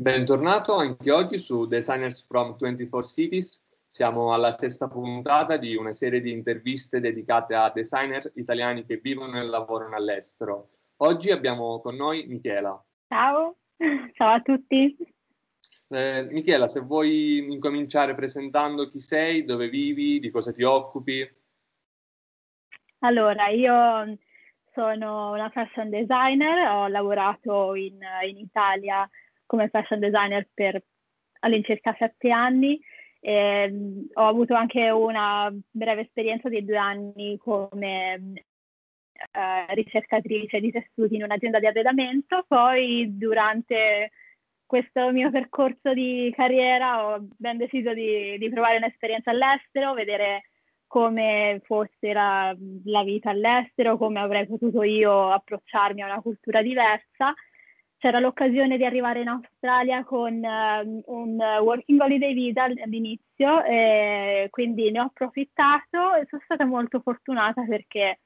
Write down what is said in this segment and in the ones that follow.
Bentornato anche oggi su Designers from 24 Cities. Siamo alla sesta puntata di una serie di interviste dedicate a designer italiani che vivono e lavorano all'estero. Oggi abbiamo con noi Michela. Ciao, ciao a tutti. Eh, Michela, se vuoi incominciare presentando chi sei, dove vivi, di cosa ti occupi. Allora, io sono una fashion designer, ho lavorato in, in Italia come fashion designer per all'incirca sette anni. E, ho avuto anche una breve esperienza di due anni come eh, ricercatrice di tessuti in un'azienda di arredamento. Poi durante questo mio percorso di carriera ho ben deciso di, di provare un'esperienza all'estero, vedere come fosse la, la, vita all'estero, come avrei potuto io approcciarmi a una cultura diversa c'era l'occasione di arrivare in Australia con uh, un working holiday visa all'inizio, e quindi ne ho approfittato e sono stata molto fortunata perché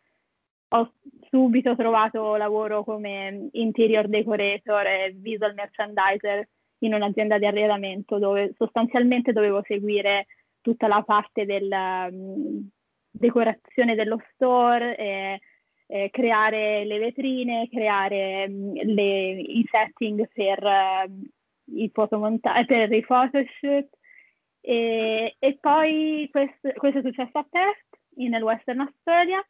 ho subito trovato lavoro come interior decorator e visual merchandiser in un'azienda di arredamento dove sostanzialmente dovevo seguire tutta la parte della um, decorazione dello store e eh, creare le vetrine, creare mh, mm, le, i setting per, uh, i fotomonta- per i photoshoot. E, e poi questo, questo, è successo a Perth, nel Western Australia.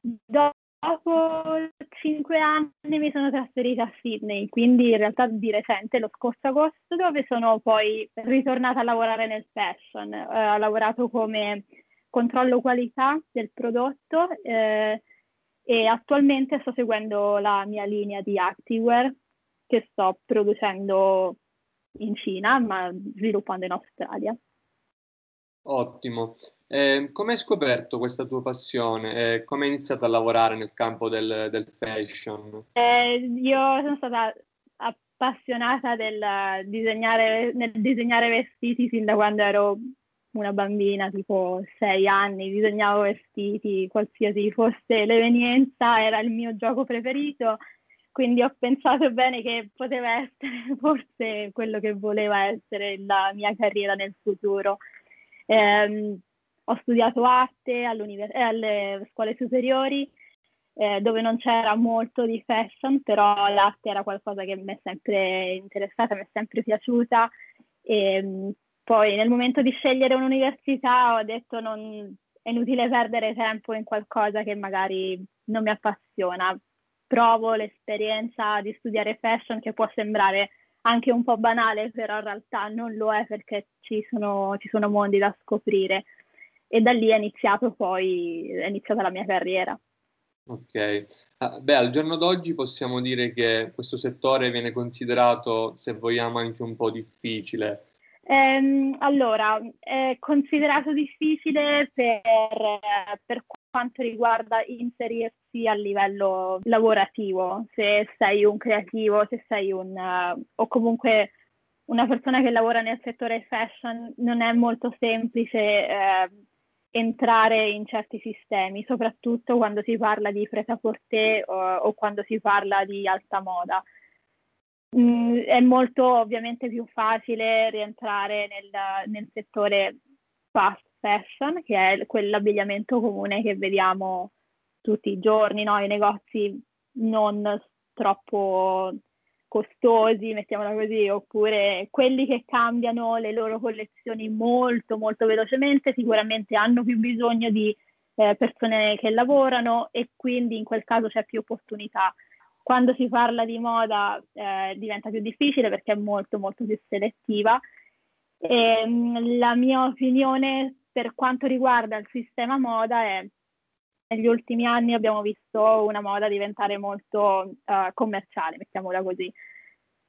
Dopo cinque anni mi sono trasferita a Sydney, quindi in realtà di recente, lo scorso agosto, dove sono poi ritornata a lavorare nel fashion. Eh, ho lavorato come controllo qualità del prodotto, eh, e attualmente sto seguendo la mia linea di activewear che sto producendo in Cina ma sviluppando in Australia. Ottimo. Eh, come hai scoperto questa tua passione? Eh, come hai iniziato a lavorare nel campo del, del fashion? Eh, io sono stata appassionata del disegnare, nel disegnare vestiti fin da quando ero una bambina tipo sei anni, disegnavo vestiti, qualsiasi fosse l'evenienza, era il mio gioco preferito, quindi ho pensato bene che poteva essere forse quello che voleva essere la mia carriera nel futuro. Eh, ho studiato arte eh, alle scuole superiori eh, dove non c'era molto di fashion, però l'arte era qualcosa che mi è sempre interessata, mi è sempre piaciuta. E, poi nel momento di scegliere un'università ho detto non, è inutile perdere tempo in qualcosa che magari non mi appassiona. Provo l'esperienza di studiare fashion che può sembrare anche un po' banale, però in realtà non lo è perché ci sono, ci sono mondi da scoprire. E da lì è poi, è iniziata la mia carriera. Ok, ah, beh, al giorno d'oggi possiamo dire che questo settore viene considerato, se vogliamo, anche un po' difficile Ehm, allora, è considerato difficile per, per, quanto riguarda inserirsi a livello lavorativo, se sei un creativo, se sei un uh, o comunque una persona che lavora nel settore fashion, non è molto semplice eh, entrare in certi sistemi, soprattutto quando si parla di prêt-à-porter o, o quando si parla di alta moda. Mm, è molto ovviamente più facile rientrare nel, nel, settore fast fashion, che è quell'abbigliamento comune che vediamo tutti i giorni, no? i negozi non troppo costosi, mettiamola così, oppure quelli che cambiano le loro collezioni molto molto velocemente, sicuramente hanno più bisogno di eh, persone che lavorano e quindi in quel caso c'è più opportunità quando si parla di moda eh, diventa più difficile perché è molto molto più selettiva. E, ehm, la mia opinione per quanto riguarda il sistema moda è negli ultimi anni abbiamo visto una moda diventare molto uh, commerciale, mettiamola così.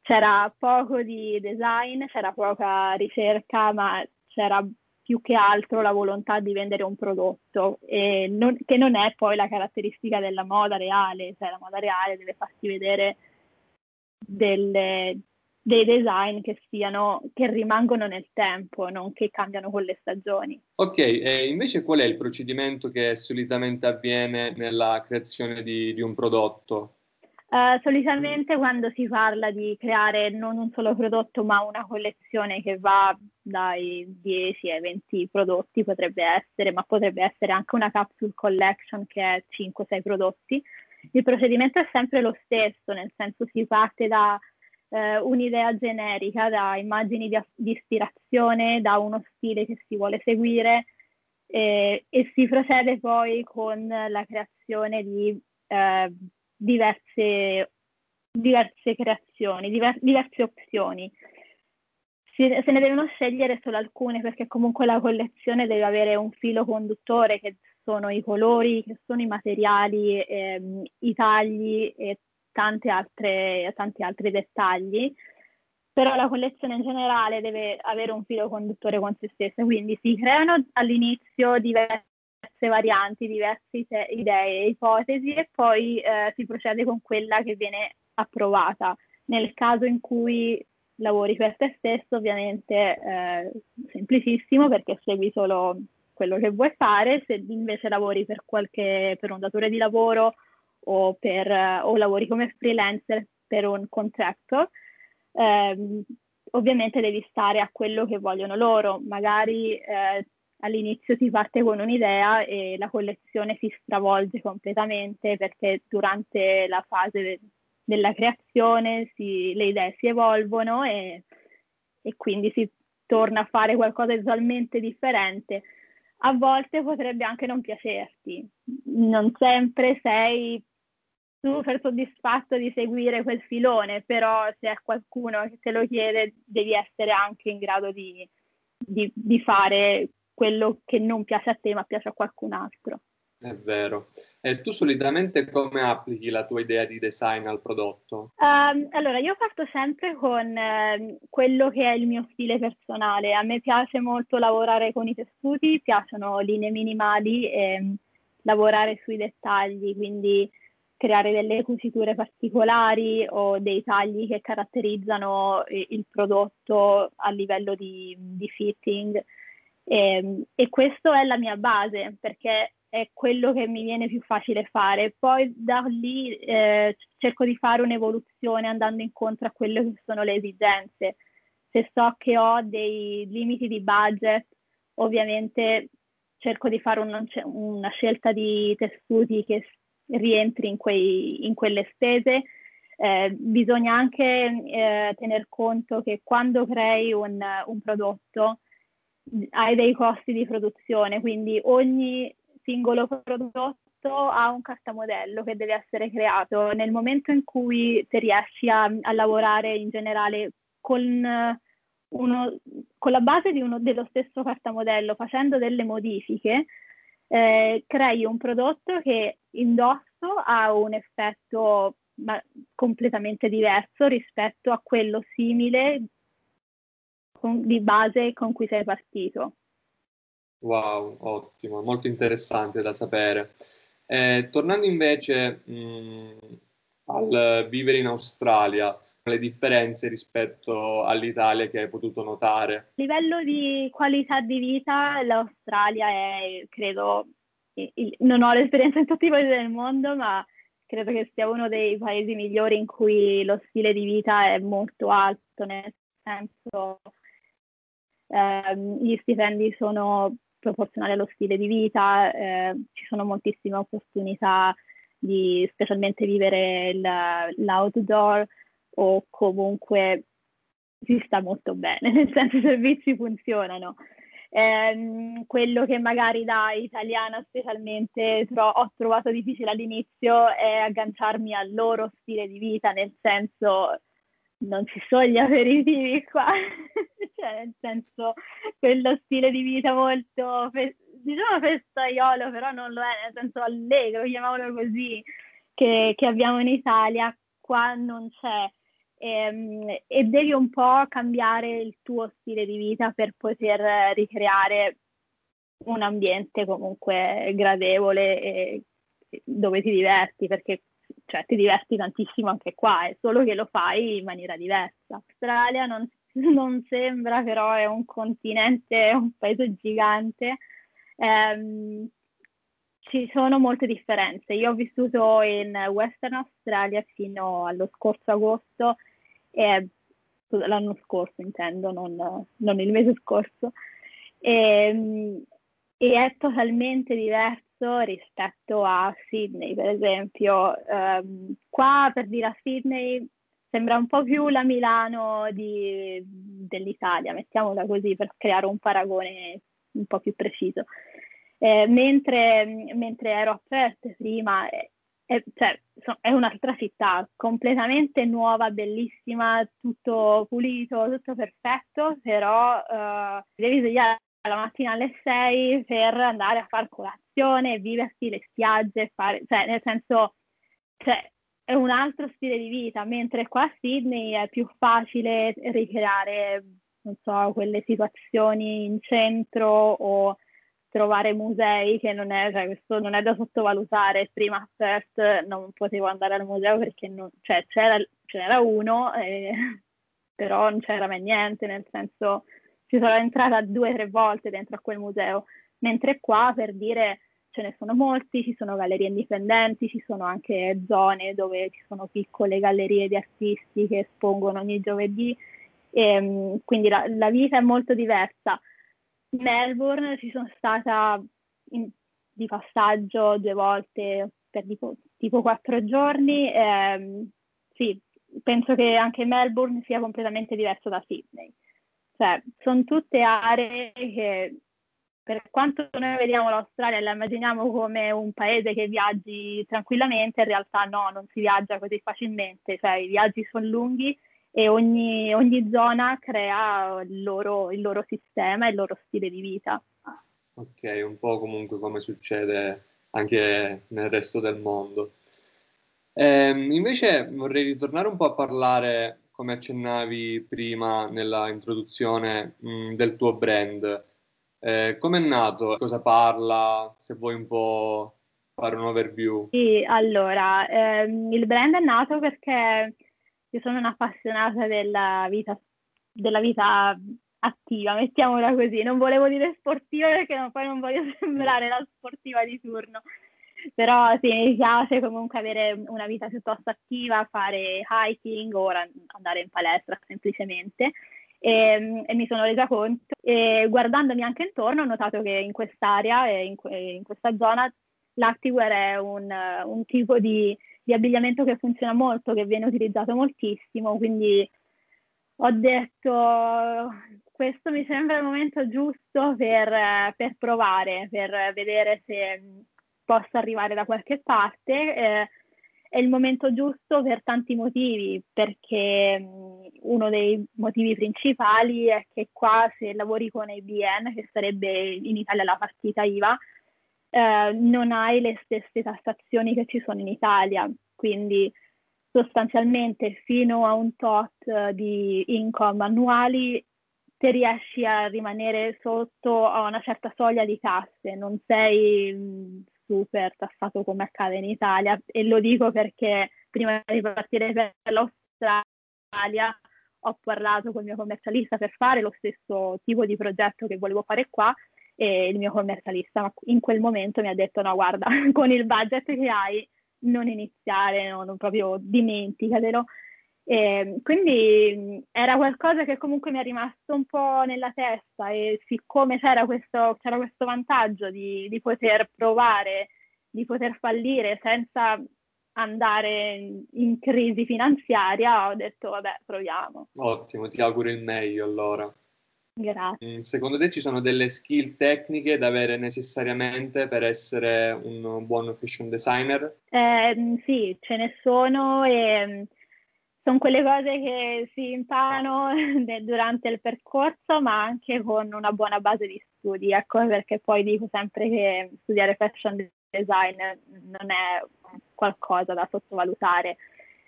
C'era poco di design, c'era poca ricerca, ma c'era più che altro la volontà di vendere un prodotto, non, che non è poi la caratteristica della moda reale, cioè la moda reale deve farti vedere delle, dei design che, siano, che rimangono nel tempo, non che cambiano con le stagioni. Ok, e invece qual è il procedimento che solitamente avviene nella creazione di, di un prodotto? Uh, solitamente quando si parla di creare non un solo prodotto ma una collezione che va dai 10 ai 20 prodotti potrebbe essere, ma potrebbe essere anche una capsule collection che è 5-6 prodotti, il procedimento è sempre lo stesso, nel senso si parte da eh, un'idea generica, da immagini di, di, ispirazione, da uno stile che si vuole seguire eh, e si procede poi con la creazione di eh, diverse, diverse creazioni, diver, diverse opzioni. Se ne devono scegliere solo alcune perché comunque la collezione deve avere un filo conduttore che sono i colori, che sono i materiali, ehm, i tagli e altre, tanti altri dettagli. Però la collezione in generale deve avere un filo conduttore con se stessa, quindi si creano all'inizio diverse varianti, diverse idee e ipotesi e poi eh, si procede con quella che viene approvata. Nel caso in cui lavori per te stesso, ovviamente eh, semplicissimo perché segui solo quello che vuoi fare, se invece lavori per, qualche, per un datore di lavoro o, per, o lavori come freelancer per un contractor, ehm, ovviamente devi stare a quello che vogliono loro. Magari eh, all'inizio si parte con un'idea e la collezione si stravolge completamente perché durante la fase de- della creazione si, le idee si evolvono e, e quindi si torna a fare qualcosa di totalmente differente. A volte potrebbe anche non piacerti, non sempre sei super soddisfatto di seguire quel filone, però se è qualcuno che te lo chiede devi essere anche in grado di, di, di fare quello che non piace a te ma piace a qualcun altro. È vero. E tu solitamente come applichi la tua idea di design al prodotto? Um, allora, io parto sempre con uh, quello che è il mio stile personale. A me piace molto lavorare con i tessuti, piacciono linee minimali e um, lavorare sui dettagli, quindi creare delle cuciture particolari o dei tagli che caratterizzano il prodotto a livello di, di fitting. E, ehm, e questa è la mia base perché è quello che mi viene più facile fare. Poi da lì eh, cerco di fare un'evoluzione andando incontro a quelle che sono le esigenze. Se so che ho dei limiti di budget, ovviamente cerco di fare un, una scelta di tessuti che rientri in, quei, in quelle spese. Eh, bisogna anche eh, tener conto che quando crei un, un prodotto hai dei costi di produzione, quindi ogni singolo prodotto ha un cartamodello che deve essere creato. Nel momento in cui ti riesci a, a lavorare in generale con, uno, con la base uno, dello stesso cartamodello, facendo delle modifiche, eh, crei un prodotto che indosso ha un effetto completamente diverso rispetto a quello simile con, di base con cui sei partito. Wow, ottimo, molto interessante da sapere. Eh, tornando invece mh, al vivere in Australia, le differenze rispetto all'Italia che hai potuto notare? A livello di qualità di vita, l'Australia è, credo, il, non ho l'esperienza in tutti i paesi del mondo, ma credo che sia uno dei paesi migliori in cui lo stile di vita è molto alto, nel senso ehm, gli stipendi sono proporzionale allo stile di vita, eh, ci sono moltissime opportunità di specialmente vivere il, l'outdoor o comunque si sta molto bene, nel senso i servizi funzionano. Eh, quello che magari da italiana specialmente tro- ho trovato difficile all'inizio è agganciarmi al loro stile di vita, nel senso non ci sono gli aperitivi qua, cioè nel senso quello stile di vita molto, fe- diciamo festaiolo, però non lo è, nel senso allegro, chiamiamolo così, che, che abbiamo in Italia, qua non c'è. E, ehm, e devi un po' cambiare il tuo stile di vita per poter ricreare un ambiente comunque gradevole e dove ti diverti, perché cioè ti diverti tantissimo anche qua, è solo che lo fai in maniera diversa. L'Australia non, non sembra, però è un continente, un paese gigante. Ehm, ci sono molte differenze. Io ho vissuto in Western Australia fino allo scorso agosto, e, l'anno scorso intendo, non, non il mese scorso, e, e, è totalmente diverso rispetto a Sydney, per esempio. Um, qua per dire a Sydney sembra un po' più la Milano di, dell'Italia, mettiamola così per creare un paragone un po' più preciso. Eh, mentre, mentre, ero a Perth prima, è, è, cioè, è, un'altra città completamente nuova, bellissima, tutto pulito, tutto perfetto, però eh, devi svegliare la mattina alle 6 per andare a fare colazione, viversi le spiagge, fare, cioè, nel senso, cioè, è un altro stile di vita, mentre qua a Sydney è più facile ricreare, non so, quelle situazioni in centro o trovare musei che non è, cioè, questo non è da sottovalutare. Prima a Perth non potevo andare al museo perché non, cioè, c'era, ce n'era uno, eh, però non c'era mai niente, nel senso ci sono entrata due o tre volte dentro a quel museo, mentre qua per dire ce ne sono molti, ci sono gallerie indipendenti, ci sono anche zone dove ci sono piccole gallerie di artisti che espongono ogni giovedì, e, ehm, quindi la, la vita è molto diversa Melbourne ci sono stata in, di passaggio due volte per tipo, tipo quattro giorni. Ehm, sì, penso che anche Melbourne sia completamente diverso da Sydney. Cioè, sono tutte aree che per quanto noi vediamo l'Australia e la immaginiamo come un paese che viaggi tranquillamente, in realtà no, non si viaggia così facilmente, cioè i viaggi sono lunghi e ogni, ogni zona crea il loro, il loro sistema il loro stile di vita. Ok, un po' comunque come succede anche nel resto del mondo. Eh, invece vorrei ritornare un po' a parlare, come accennavi prima nella introduzione, mh, del tuo brand. Eh, come è nato? Cosa parla? Se vuoi un po' fare un overview. Sì, allora, ehm, il brand è nato perché io sono un'appassionata della vita, della vita attiva, mettiamola così. Non volevo dire sportiva perché no, poi non voglio sembrare la sportiva di turno. Però sì, mi piace comunque avere una vita piuttosto attiva, fare hiking o andare in palestra semplicemente. E, e, mi sono resa conto e guardandomi anche intorno ho notato che in quest'area e in, in questa zona l'activewear è un, un tipo di di abbigliamento che funziona molto, che viene utilizzato moltissimo, quindi ho detto questo mi sembra il momento giusto per, per provare, per vedere se posso arrivare da qualche parte. Eh, è il momento giusto per tanti motivi, perché mh, uno dei motivi principali è che qua se lavori con ABN, che sarebbe in Italia la partita IVA, eh, non hai le stesse tassazioni che ci sono in Italia, quindi sostanzialmente fino a un tot eh, di income annuali te riesci a rimanere sotto a una certa soglia di tasse, non sei mm, super tassato come accade in Italia e lo dico perché prima di partire per l'Australia ho parlato con il mio commercialista per fare lo stesso tipo di progetto che volevo fare qua e il mio commercialista in quel momento mi ha detto no guarda con il budget che hai non iniziare, no, non proprio dimenticatelo. E quindi era qualcosa che comunque mi è rimasto un po' nella testa e siccome c'era questo, c'era questo vantaggio di, di poter provare, di poter fallire senza andare in, in crisi finanziaria, ho detto vabbè proviamo. Ottimo, ti auguro il meglio allora. Grazie. Mm, secondo te ci sono delle skill tecniche da avere necessariamente per essere un buon fashion designer? Eh, sì, ce ne sono e mm, sono quelle cose che si imparano durante il percorso, ma anche con una buona base di studi. Ecco perché poi dico sempre che studiare fashion design non è qualcosa da sottovalutare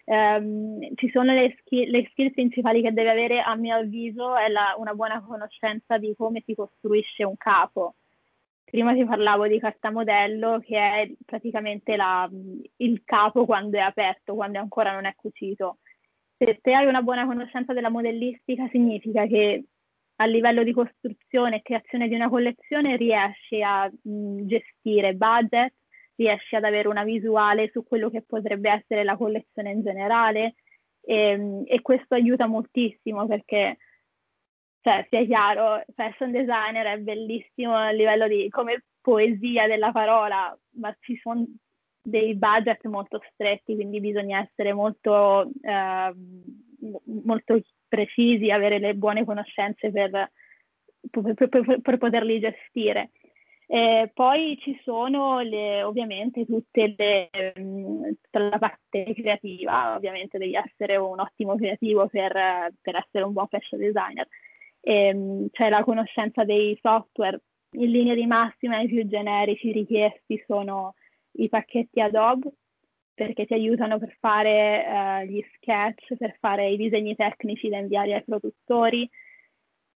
Um, ci sono le skill, le skill, principali che deve avere, a mio avviso, è la, una buona conoscenza di come si costruisce un capo. Prima ti parlavo di carta modello, che è praticamente la, il capo quando è aperto, quando ancora non è cucito. Se te hai una buona conoscenza della modellistica, significa che a livello di costruzione e creazione di una collezione riesci a mh, gestire budget, riesci ad avere una visuale su quello che potrebbe essere la collezione in generale e, ehm, e questo aiuta moltissimo perché cioè, sia chiaro, fashion designer è bellissimo a livello di come poesia della parola, ma ci sono dei budget molto stretti, quindi bisogna essere molto, eh, molto precisi, avere le buone conoscenze per, per, per, per poterli gestire. E poi ci sono le, ovviamente tutte le, tutta la parte creativa, ovviamente devi essere un ottimo creativo per, per essere un buon fashion designer. E, c'è la conoscenza dei software, in linea di massima i più generici richiesti sono i pacchetti Adobe perché ti aiutano per fare uh, gli sketch, per fare i disegni tecnici da inviare ai produttori.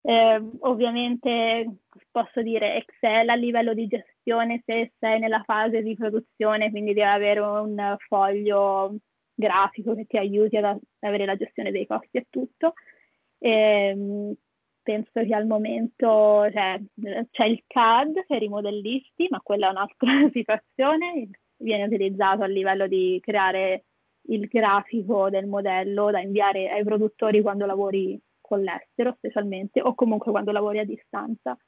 Eh, ovviamente posso dire Excel a livello di gestione se sei nella fase di produzione, quindi devi avere un foglio grafico che ti aiuti ad avere la gestione dei costi e tutto. Eh, penso che al momento cioè, c'è il CAD per i modellisti, ma quella è un'altra situazione, viene utilizzato a livello di creare il grafico del modello da inviare ai produttori quando lavori con l'estero specialmente o comunque quando lavori a distanza.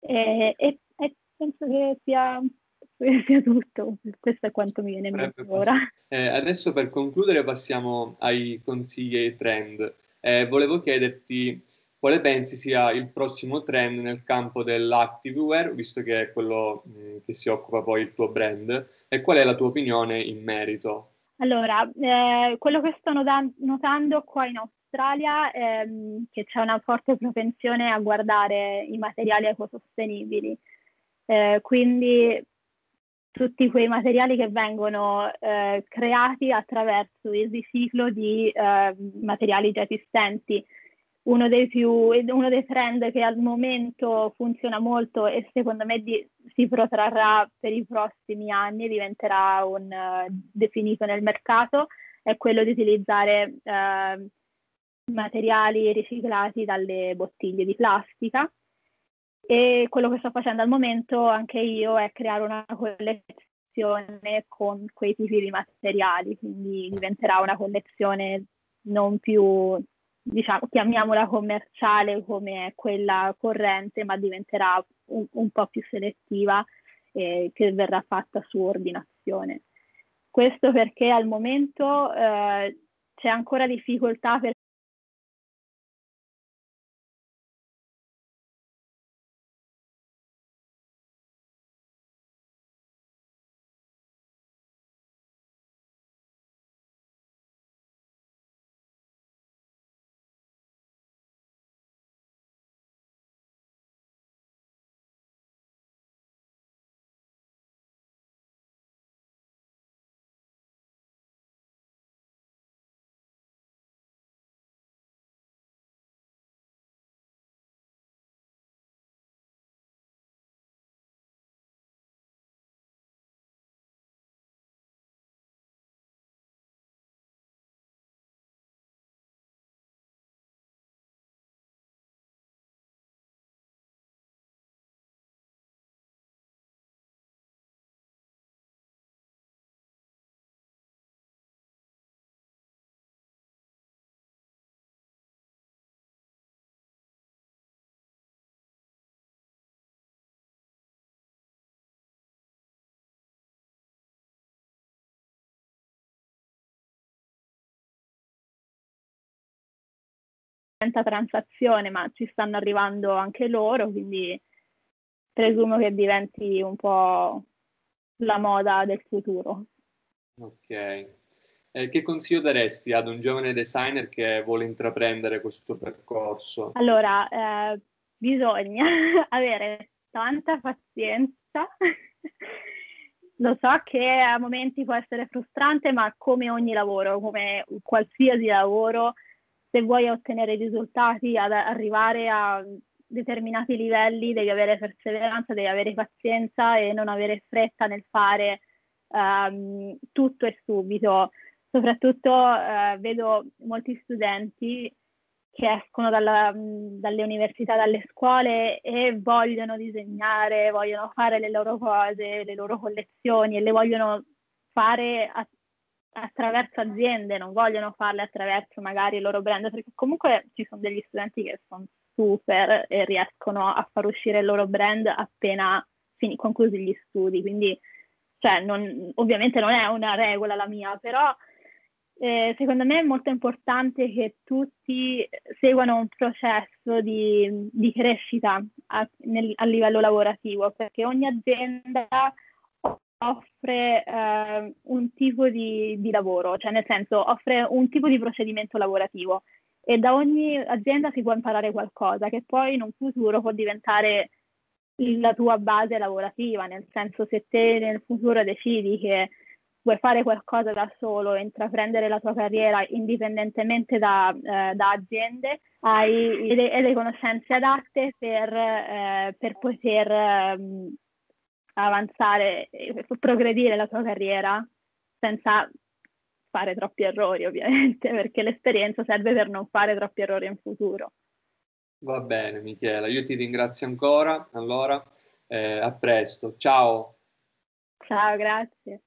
E, e, e penso che sia, sia, tutto, questo è quanto mi viene in mente ora. Eh, adesso per concludere passiamo ai consigli e ai trend. Eh, volevo chiederti quale pensi sia il prossimo trend nel campo dell'activewear, visto che è quello mm, che si occupa poi il tuo brand, e qual è la tua opinione in merito? Allora, eh, quello che sto notan- notando qua in Australia è ehm, che c'è una forte propensione a guardare i materiali ecosostenibili, eh, quindi tutti quei materiali che vengono eh, creati attraverso il riciclo di eh, materiali già esistenti uno dei, più, uno dei trend che al momento funziona molto e secondo me di, si protrarrà per i prossimi anni, diventerà un, uh, definito nel mercato, è quello di utilizzare uh, materiali riciclati dalle bottiglie di plastica. E quello che sto facendo al momento anche io è creare una collezione con quei tipi di materiali, quindi diventerà una collezione non più diciamo, chiamiamola commerciale come quella corrente, ma diventerà un, un po' più selettiva e che verrà fatta su ordinazione. Questo perché al momento eh, c'è ancora difficoltà per transazione, ma ci stanno arrivando anche loro, quindi presumo che diventi un po' la moda del futuro. Ok. Eh, che consiglio daresti ad un giovane designer che vuole intraprendere questo percorso? Allora, eh, bisogna avere tanta pazienza. Lo so che a momenti può essere frustrante, ma come ogni lavoro, come qualsiasi lavoro, se vuoi ottenere risultati, ad arrivare a determinati livelli, devi avere perseveranza, devi avere pazienza e non avere fretta nel fare um, tutto e subito. Soprattutto uh, vedo molti studenti che escono dalla, dalle università, dalle scuole e vogliono disegnare, vogliono fare le loro cose, le loro collezioni e le vogliono fare a, attraverso aziende, non vogliono farle attraverso magari il loro brand, perché comunque ci sono degli studenti che sono super e riescono a far uscire il loro brand appena fin- conclusi gli studi, quindi cioè, non, ovviamente non è una regola la mia, però eh, secondo me è molto importante che tutti seguano un processo di, di crescita a, nel, a, livello lavorativo, perché ogni azienda offre eh, un tipo di, di, lavoro, cioè nel senso offre un tipo di procedimento lavorativo. E da ogni azienda si può imparare qualcosa che poi in un futuro può diventare la tua base lavorativa, nel senso se te nel futuro decidi che vuoi fare qualcosa da solo, intraprendere la tua carriera indipendentemente da, eh, da aziende, hai le, le, conoscenze adatte per, eh, per poter eh, avanzare e progredire la tua carriera senza fare troppi errori ovviamente, perché l'esperienza serve per non fare troppi errori in futuro. Va bene Michela, io ti ringrazio ancora, allora eh, a presto, ciao. Ciao, grazie.